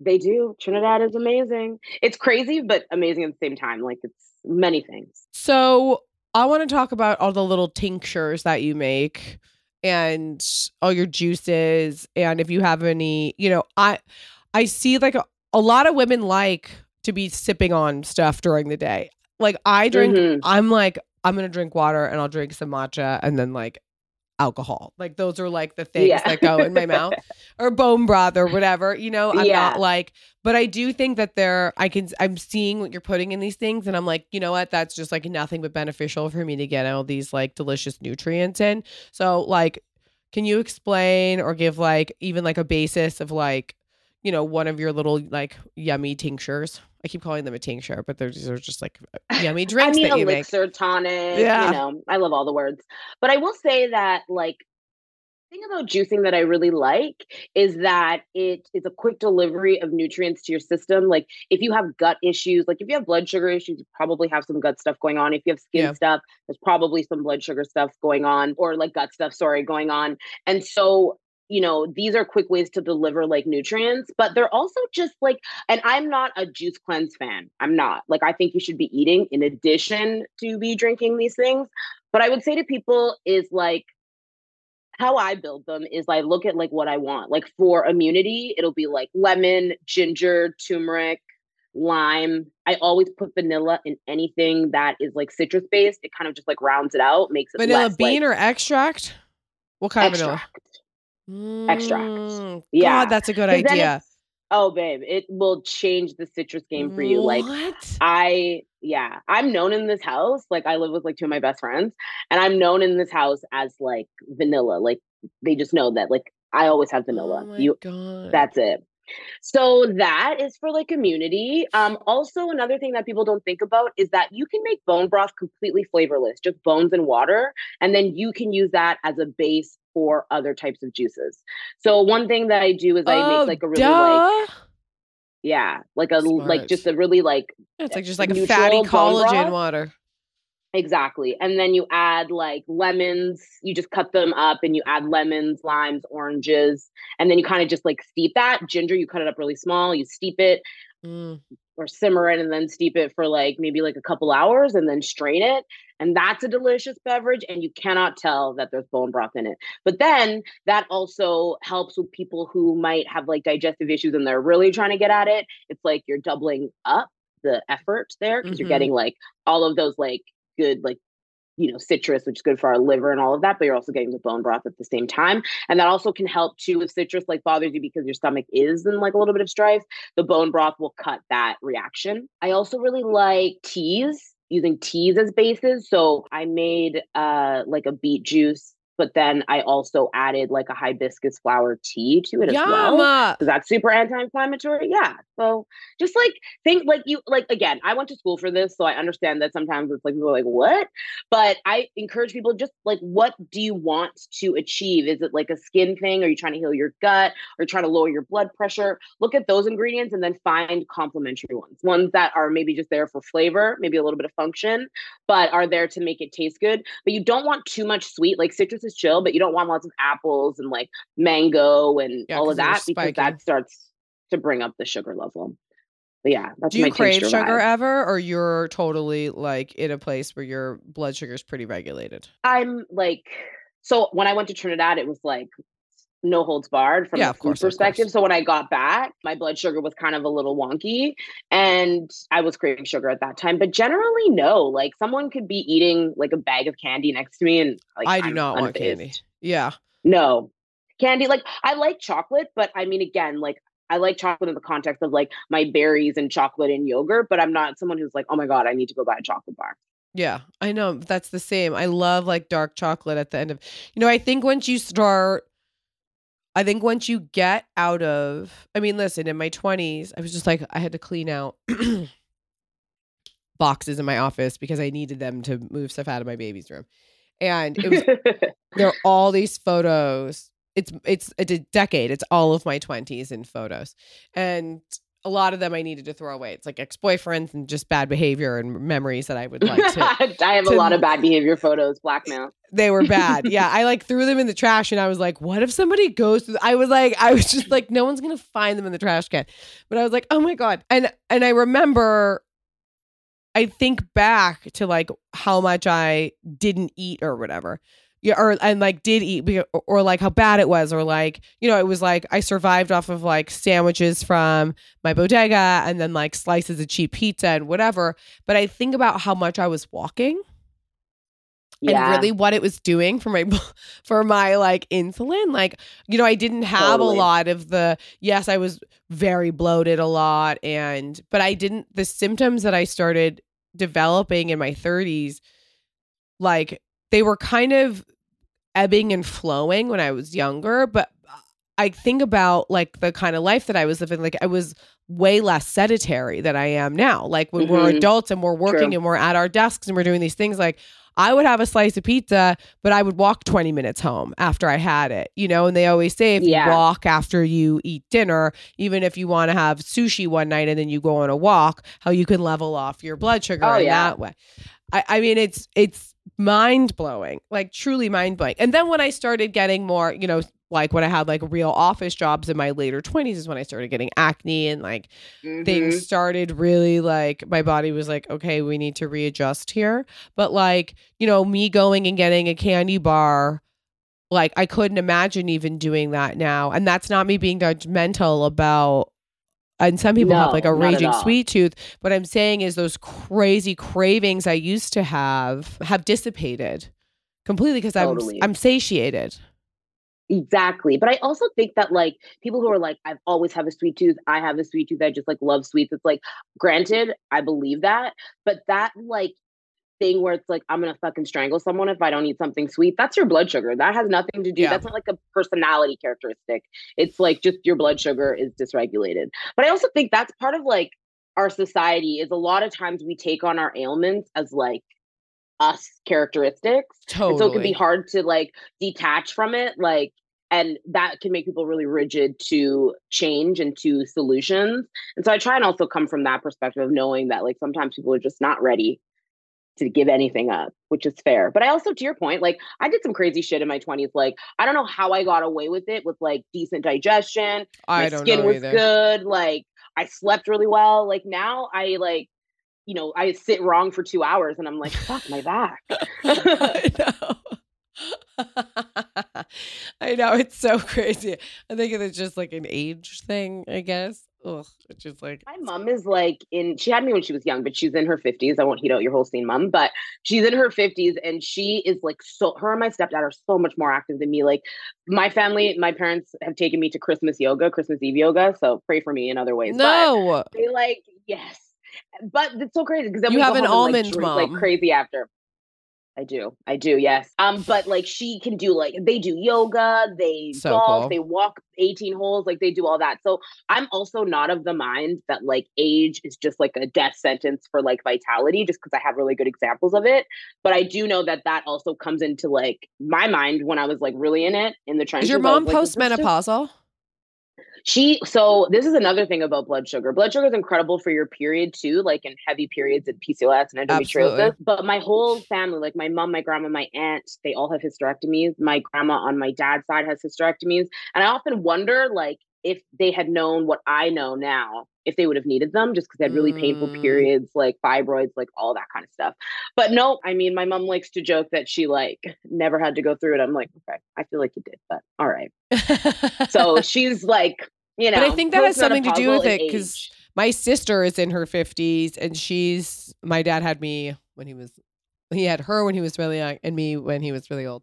They do. Trinidad is amazing. It's crazy, but amazing at the same time. Like it's many things. So I want to talk about all the little tinctures that you make and all your juices and if you have any, you know, I I see like a, a lot of women like to be sipping on stuff during the day. Like I drink Mhm. I'm like I'm going to drink water and I'll drink some matcha and then like alcohol. Like those are like the things Yeah. that go in my mouth or bone broth or whatever. You know, I'm Yeah. not like, but I do think that there, I can, I'm seeing what you're putting in these things, and I'm like, you know what? That's just like nothing but beneficial for me to get all these like delicious nutrients in. So, like, can you explain or give like even like a basis of like, you know, one of your little like yummy tinctures? I keep calling them a tincture, but they're, these are just like yummy drinks I mean, that you make. elixir tonic. Yeah. You know, I love all the words. But I will say that, like, the thing about juicing that I really like is that it is a quick delivery of nutrients to your system. Like, if you have gut issues, like if you have blood sugar issues, you probably have some gut stuff going on. If you have skin Yeah. stuff, there's probably some blood sugar stuff going on, or like gut stuff, sorry, going on. And so, you know, these are quick ways to deliver like nutrients, but they're also just like and I'm not a juice cleanse fan. I'm not. Like I think you should be eating in addition to be drinking these things. But I would say to people is like how I build them is I look at like what I want. Like for immunity, it'll be like lemon, ginger, turmeric, lime. I always put vanilla in anything that is like citrus based. It kind of just like rounds it out, makes it vanilla less, bean like, or extract? What kind extract. of vanilla? Extract. Mm, Yeah. God, that's a good idea. Oh, babe, it will change the citrus game for you. Like What? I yeah, I'm known in this house. Like I live with like two of my best friends, and I'm known in this house as like vanilla. Like they just know that like I always have vanilla. Oh my you God. that's it. So that is for like immunity. Um, also another thing that people don't think about is that you can make bone broth completely flavorless, just bones and water, and then you can use that as a base for other types of juices. So one thing that I do is I Oh, make like a really duh. like yeah, like a like just a really like It's like just like a fatty collagen broth. water. Exactly. And then you add like lemons, you just cut them up and you add lemons, limes, oranges, and then you kind of just like steep that. Ginger, you cut it up really small, you steep it Mm. Or simmer it and then steep it for like maybe like a couple hours and then strain it. And that's a delicious beverage. And you cannot tell that there's bone broth in it. But then that also helps with people who might have like digestive issues and they're really trying to get at it. It's like you're doubling up the effort there because Mhm. you're getting like all of those like good like you know citrus which is good for our liver and all of that but you're also getting the bone broth at the same time and that also can help too if citrus like bothers you because your stomach is in like a little bit of strife the bone broth will cut that reaction i also really like teas using teas as bases so i made uh like a beet juice but then I also added like a hibiscus flower tea to it as well Yum. because that's super anti-inflammatory. Yeah. So just like think like you like again, I went to school for this, so I understand that sometimes it's like people are like, what? But I encourage people just like what do you want to achieve? Is it like a skin thing? Are you trying to heal your gut or trying to lower your blood pressure? Look at those ingredients and then find complementary ones. Ones that are maybe just there for flavor, maybe a little bit of function, but are there to make it taste good. But you don't want too much sweet. Like citrus is chill, but you don't want lots of apples and like mango and Yeah, all of that because that starts to bring up the sugar level. But yeah, that's Do you crave sugar ever, or you're totally like in a place where your blood sugar is pretty regulated? I'm like, so when I went to Trinidad, it was like no holds barred from Yeah, a food course, perspective. So when I got back, my blood sugar was kind of a little wonky and I was craving sugar at that time. But generally, no. Like someone could be eating like a bag of candy next to me and like I do I'm not want candy. Yeah. No. Candy, like I like chocolate, but I mean again, like I like chocolate in the context of like my berries and chocolate and yogurt, but I'm not someone who's like, oh my God, I need to go buy a chocolate bar. Yeah, I know. That's the same. I love like dark chocolate at the end of, you know, I think once you start, I think once you get out of, I mean, listen, in my 20s, I was just like, I had to clean out boxes in my office because I needed them to move stuff out of my baby's room. And it was, there are all these photos. It's, it's a decade. It's all of my 20s in photos. And a lot of them I needed to throw away. It's like ex boyfriends and just bad behavior and memories that I would like to. I have to- a lot of bad behavior photos, blackmail. they were bad. Yeah, I like threw them in the trash, and I was like, "What if somebody goes through?" I was like, I was just like, no one's gonna find them in the trash can. But I was like, oh my god, and and I remember, I think back to like how much I didn't eat or whatever. Yeah, or and like did eat, or, or like how bad it was, or like you know, it was like I survived off of like sandwiches from my bodega, and then like slices of cheap pizza and whatever. But I think about how much I was walking Yeah. and really what it was doing for my for my like insulin like you know i didn't have Totally. a lot of the yes i was very bloated a lot and but i didn't the symptoms that i started developing in my 30s like they were kind of ebbing and flowing when i was younger but i think about like the kind of life that i was living like i was way less sedentary than i am now like when we're Mhm. adults and we're working True. and we're at our desks and we're doing these things like I would have a slice of pizza, but I would walk 20 minutes home after I had it, you know? And they always say if Yeah. you walk after you eat dinner, even if you want to have sushi one night and then you go on a walk, how you can level off your blood sugar Oh, in yeah. that way. I, I mean, it's, it's mind blowing, like truly mind blowing. And then when I started getting more, you know, like when I had like real office jobs in my later 20s is when I started getting acne and like Mhm. things started really like my body was like okay we need to readjust here but like you know me going and getting a candy bar like i couldn't imagine even doing that now and that's not me being judgmental about and some people have like a raging sweet tooth what i'm saying is those crazy cravings i used to have have dissipated completely because Totally. i'm i'm satiated Exactly. But I also think that like people who are like, I've always have a sweet tooth. I have a sweet tooth. I just like love sweets. It's like, granted, I believe that, but that like thing where it's like, I'm gonna fucking strangle someone if I don't eat something sweet. That's your blood sugar. That has nothing to do. Yeah. That's not like a personality characteristic. It's like just your blood sugar is dysregulated. But I also think that's part of like our society is a lot of times we take on our ailments as like us characteristics. totally And so it can be hard to like detach from it. Like, and that can make people really rigid to change and to solutions. And so I try and also come from that perspective of knowing that like sometimes people are just not ready to give anything up, which is fair. But I also, to your point, like I did some crazy shit in my 20s. Like, I don't know how I got away with it with like decent digestion. i my skin was either good. Like, I slept really well. Like, now I like, you know, I sit wrong for two hours and I'm like, fuck my back. I know. I know it's so crazy. I think it's just like an age thing, I guess. Ugh, it's just like My mom is like in she had me when she was young, but she's in her 50s. I won't heat out your whole scene, mom, but she's in her 50s and she is like so her and my stepdad are so much more active than me. Like my family, my parents have taken me to Christmas yoga, Christmas Eve yoga. So pray for me in other ways. But no. they like, yes. But it's so crazy because You we have an and, like, almond drink mom. like crazy after. I do. I do, yes. Um, but like she can do like they do yoga, they So golf, cool. they walk 18 holes, like they do all that. So I'm also not of the mind that like age is just like a death sentence for like vitality, just because I have really good examples of it. But I do know that that also comes into like my mind when I was like really in it in the trenches. Is your was mom like, just- postmenopausal? She so this is another thing about blood sugar. Blood sugar is incredible for your period too, like in heavy periods and PCOS and endometriosis. Absolutely. But my whole family, like my mom, my grandma, my aunt, they all have hysterectomies. My grandma on my dad's side has hysterectomies. And I often wonder like if they had known what I know now, if they would have needed them just because they had really painful Mm. periods, like fibroids, like all that kind of stuff. But no, I mean, my mom likes to joke that she like never had to go through it. I'm like, okay, I feel like you did, but all right. So she's like, you know, But I think that has something to do with it because my sister is in her 50s and she's, my dad had me when he was, he had her when he was really young and me when he was really old.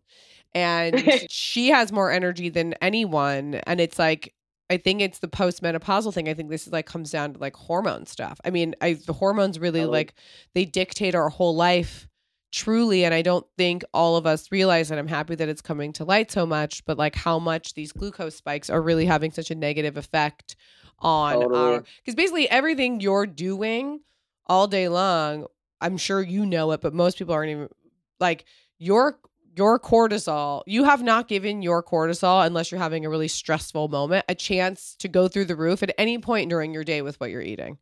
And she has more energy than anyone. And it's like, I think it's the postmenopausal thing. I think this is like comes down to like hormone stuff. I mean, I the hormones really Totally. like they dictate our whole life truly and I don't think all of us realize and I'm happy that it's coming to light so much, but like how much these glucose spikes are really having such a negative effect on Totally. our because basically everything you're doing all day long, I'm sure you know it, but most people aren't even like your your cortisol, you have not given your cortisol unless you're having a really stressful moment a chance to go through the roof at any point during your day with what you're eating.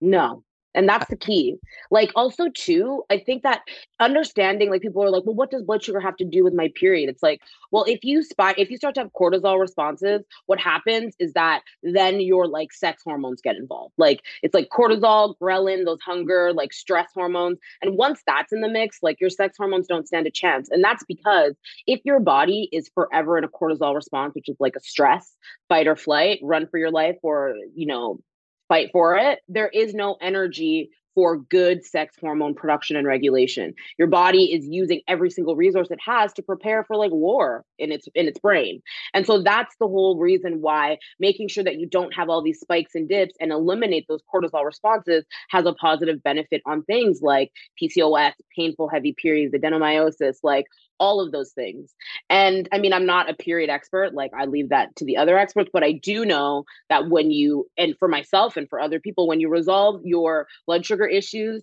No. And that's the key. Like, also, too, I think that understanding, like, people are like, well, what does blood sugar have to do with my period? It's like, well, if you spy, if you start to have cortisol responses, what happens is that then your like sex hormones get involved. Like, it's like cortisol, ghrelin, those hunger, like stress hormones. And once that's in the mix, like, your sex hormones don't stand a chance. And that's because if your body is forever in a cortisol response, which is like a stress, fight or flight, run for your life, or, you know, fight for it, there is no energy for good sex hormone production and regulation. Your body is using every single resource it has to prepare for like war in its in its brain. And so that's the whole reason why making sure that you don't have all these spikes and dips and eliminate those cortisol responses has a positive benefit on things like PCOS, painful heavy periods, adenomyosis, like all of those things. And I mean, I'm not a period expert, like I leave that to the other experts, but I do know that when you, and for myself and for other people, when you resolve your blood sugar issues,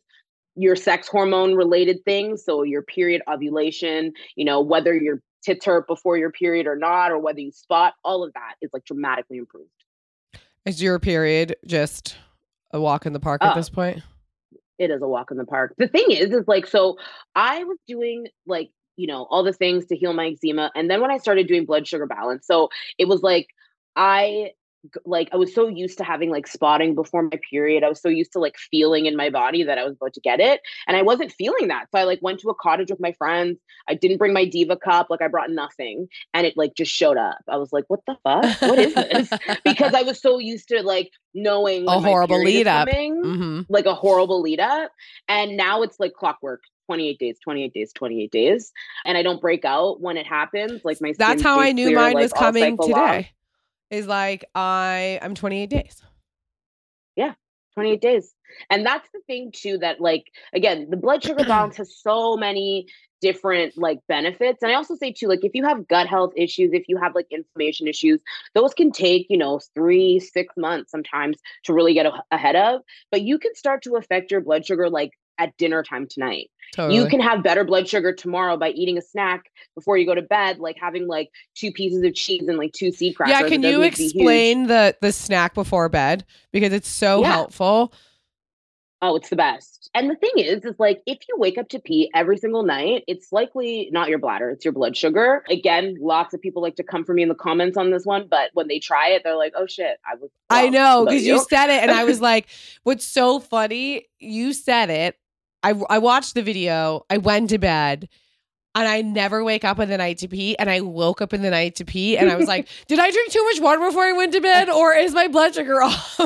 your sex hormone related things, so your period ovulation, you know, whether your tits hurt before your period or not, or whether you spot, all of that is like dramatically improved. Is your period just a walk in the park at Oh. this point? it is a walk in the park. The thing is, is like, so I was doing like, you know, all the things to heal my eczema. And then when I started doing blood sugar balance, so it was like, I like I was so used to having like spotting before my period. I was so used to like feeling in my body that I was about to get it. And I wasn't feeling that. So I like went to a cottage with my friends. I didn't bring my diva cup. Like I brought nothing. And it like just showed up. I was like, what the fuck? What is this? because I was so used to like knowing A horrible lead up. coming, Mhm. like a horrible lead up. And now it's like clockwork. 28 days, 28 days, 28 days. And I don't break out when it happens. Like my That's how I knew clear, mine like, was coming long. today. Is like I I'm 28 days. Yeah, 28 days. And that's the thing too that like again, the blood sugar balance has so many different like benefits. And I also say too like if you have gut health issues, if you have like inflammation issues, those can take, you know, 3 6 months sometimes to really get a- ahead of, but you can start to affect your blood sugar like at dinner time tonight. Totally. You can have better blood sugar tomorrow by eating a snack before you go to bed, like having like two pieces of cheese and like two seed crackers. yeah, can you need to be huge. explain the the snack before bed because it's so Yeah. helpful. Oh, it's the best. And the thing is, is like if you wake up to pee every single night, it's likely not your bladder, it's your blood sugar. Again, lots of people like to come for me in the comments on this one, but when they try it, they're like, oh shit, I was. I know because you said it, and I was like, "What's so funny? You said it. I I watched the video. I went to bed, and I never wake up in the night to pee. And I woke up in the night to pee, and I was like, "Did I drink too much water before I went to bed, or is my blood sugar off?"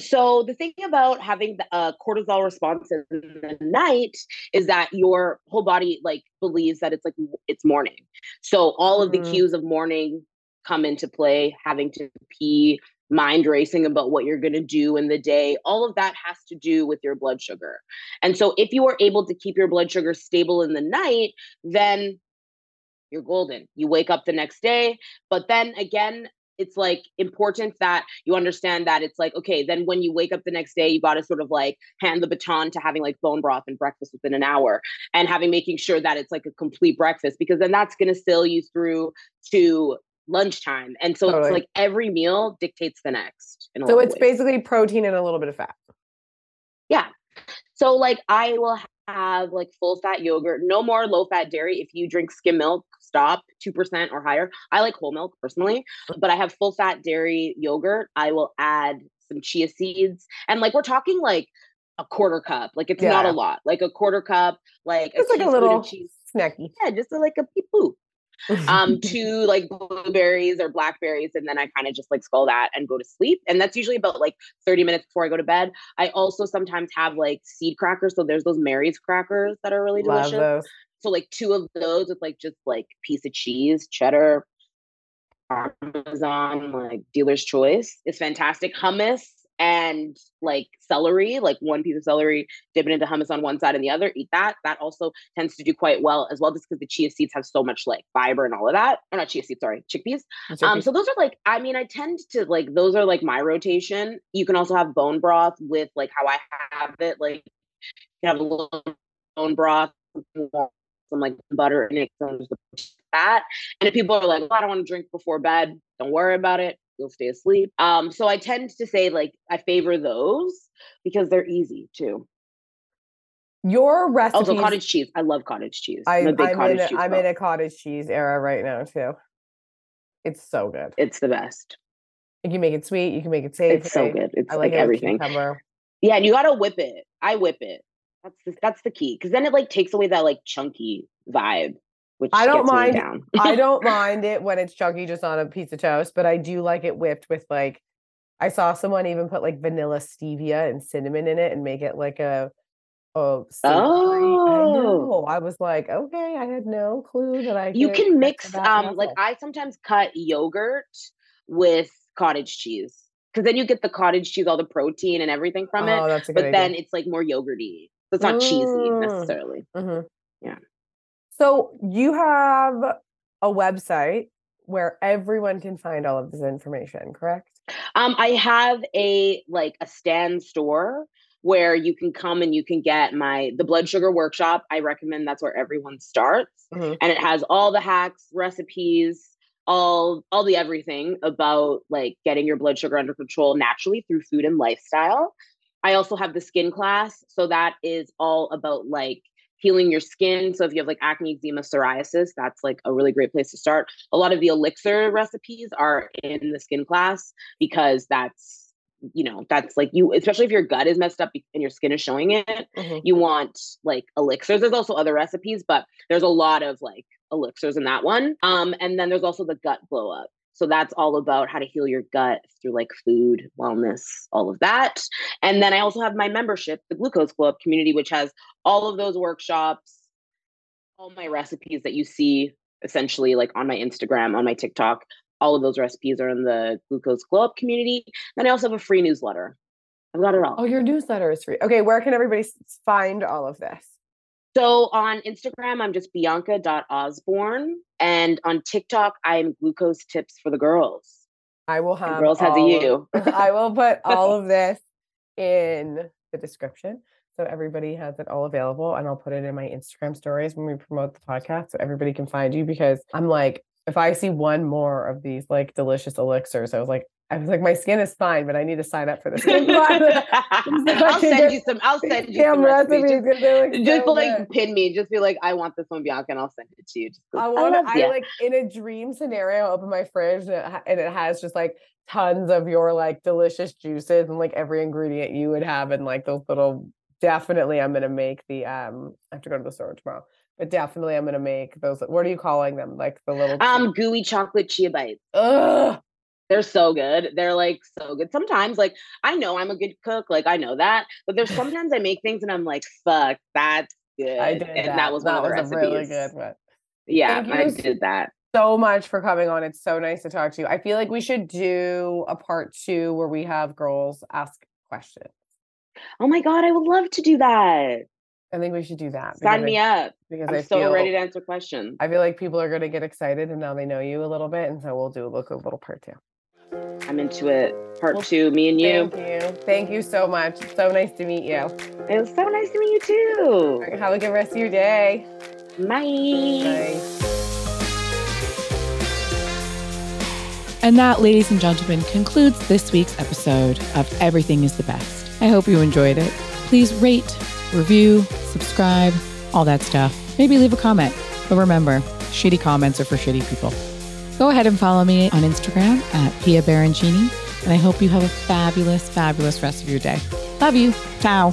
So the thing about having the uh, cortisol response in the night is that your whole body like believes that it's like it's morning. So all of the Mhm. cues of morning come into play, having to pee, mind racing about what you're going to do in the day. All of that has to do with your blood sugar. And so if you are able to keep your blood sugar stable in the night, then you're golden. You wake up the next day, but then again, it's like important that you understand that it's like okay then when you wake up the next day you got to sort of like hand the baton to having like bone broth and breakfast within an hour and having making sure that it's like a complete breakfast because then that's going to sail you through to lunchtime and so Totally. it's like every meal dictates the next So it's basically protein and a little bit of fat. Yeah. So like I will have like full fat yogurt, no more low fat dairy. If you drink skim milk, stop 2% or higher. I like whole milk personally, but I have full fat dairy yogurt. I will add some chia seeds and like we're talking like a quarter cup. Like it's not a lot. Like a quarter cup, like It's like a little cheese. snacky. Yeah, just a, like a peep boop. Um two like blueberries or blackberries and then i kind of just like skull that and go to sleep and that's usually about like 30 minutes before i go to bed. I also sometimes have like seed crackers so there's those mary's crackers that are really Love delicious. those. so like two of those with like just like piece of cheese cheddar parmesan like dealer's choice. Is fantastic. Hummus and like celery, like one piece of celery, dip it into hummus on one side and the other, eat that. That also tends to do quite well as well, just because the chia seeds have so much like fiber and all of that. Or not chia seeds, sorry, chickpeas. Um, so those are like, I mean, I tend to like those are like my rotation. You can also have bone broth with like how I have it, like you have a little bone broth, some like butter in it, that. And if people are like, oh, I don't want to drink before bed, don't worry about it you'll stay asleep. Um, so I tend to say like I favor those because they're easy too. Your recipe. Also, cottage cheese. I love cottage cheese. I, I'm a big I'm cottage in a, cheese. I'm girl. in a cottage cheese era right now too. It's so good. It's the best. You can make it sweet. You can make it savory. It's so good. It's I like, like, everything. Yeah, and you gotta whip it. I whip it. That's the, that's the key because then it like takes away that like chunky vibe, which I don't mind. I don't mind it when it's chunky, just on a piece of toast. But I do like it whipped with like. I saw someone even put like vanilla stevia and cinnamon in it and make it like a. Oh, I. I was like, okay, I had no clue that I. you can mix um like. I sometimes cut yogurt with cottage cheese because then you get the cottage cheese, all the protein and everything from Oh, it. but good then it's like more yogurty. So it's not cheesy necessarily. Mhm. Yeah. So you have a website where everyone can find all of this information, correct? Um, I have a like a Stan Store where you can come and you can get my the blood sugar workshop. I recommend that's where everyone starts. Mhm. And it has all the hacks, recipes, all all the everything about like getting your blood sugar under control naturally through food and lifestyle. I also have the skin class, so that is all about like healing your skin. So if you have like acne, eczema, psoriasis, that's like a really great place to start. A lot of the elixir recipes are in the skin class because that's you know that's like you especially if your gut is messed up and your skin is showing it Mhm. you want like elixirs there's also other recipes but there's a lot of like elixirs in that one um and then there's also the gut glow up so that's all about how to heal your gut through like food wellness all of that and then i also have my membership the glucose up community which has all of those workshops all my recipes that you see essentially like on my instagram on my tiktok all of those recipes are in the glucose glow up community then i also have a free newsletter i've got it all Oh, your newsletter is free. Okay, where can everybody find all of this? So on Instagram, I'm just bianca.osbourne. And on TikTok, I'm glucose tips for the girls. I will have girls has a of- I will put all of this in the description. So everybody has it all available. And I'll put it in my Instagram stories when we promote the podcast so everybody can find you because I'm like, if I see one more of these like delicious elixirs, I was like, I was like, my skin is fine, but I need to sign up for this. I'll send you some. I'll send you some recipes. 'cause they Just, just so like good. pin me. Just be like, I want this one, Bianca, and I'll send it to you. Just 'cause I want. I ya. like in a dream scenario. Open my fridge and it, and it has just like tons of your like delicious juices and like every ingredient you would have in like those little. Definitely, I'm gonna make the. Um, I have to go to the store tomorrow, but definitely, I'm gonna make those. What are you calling them? Like the little. Um, gooey chocolate chia bites. Ugh. They're so good. They're like so good. Sometimes, like I know I'm a good cook, like I know that, but there's sometimes I make things and I'm like, "Fuck, that's good." I did and that. that, was one that of the was a recipes. really good one. Yeah, I did that. so much for coming on. It's so nice to talk to you. I feel like we should do a part two where we have girls ask questions. Oh my god, I would love to do that. I think we should do that. Sign me I- up. Because I'm I so feel, ready to answer questions. I feel like people are going to get excited and now they know you a little bit. And so we'll do a little, little part two. I'm into it. Part Well, two, me and you. Thank you. Thank you so much. So nice to meet you. It was so nice to meet you too. Have a good rest of your day. Bye. And that, ladies and gentlemen, concludes this week's episode of Everything is the Best. I hope you enjoyed it. Please rate, review, subscribe, all that stuff. Maybe leave a comment. But remember, shitty comments are for shitty people. Go ahead and follow me on Instagram at Pia Baroncini. And I hope you have a fabulous, fabulous rest of your day. Love you. Ciao.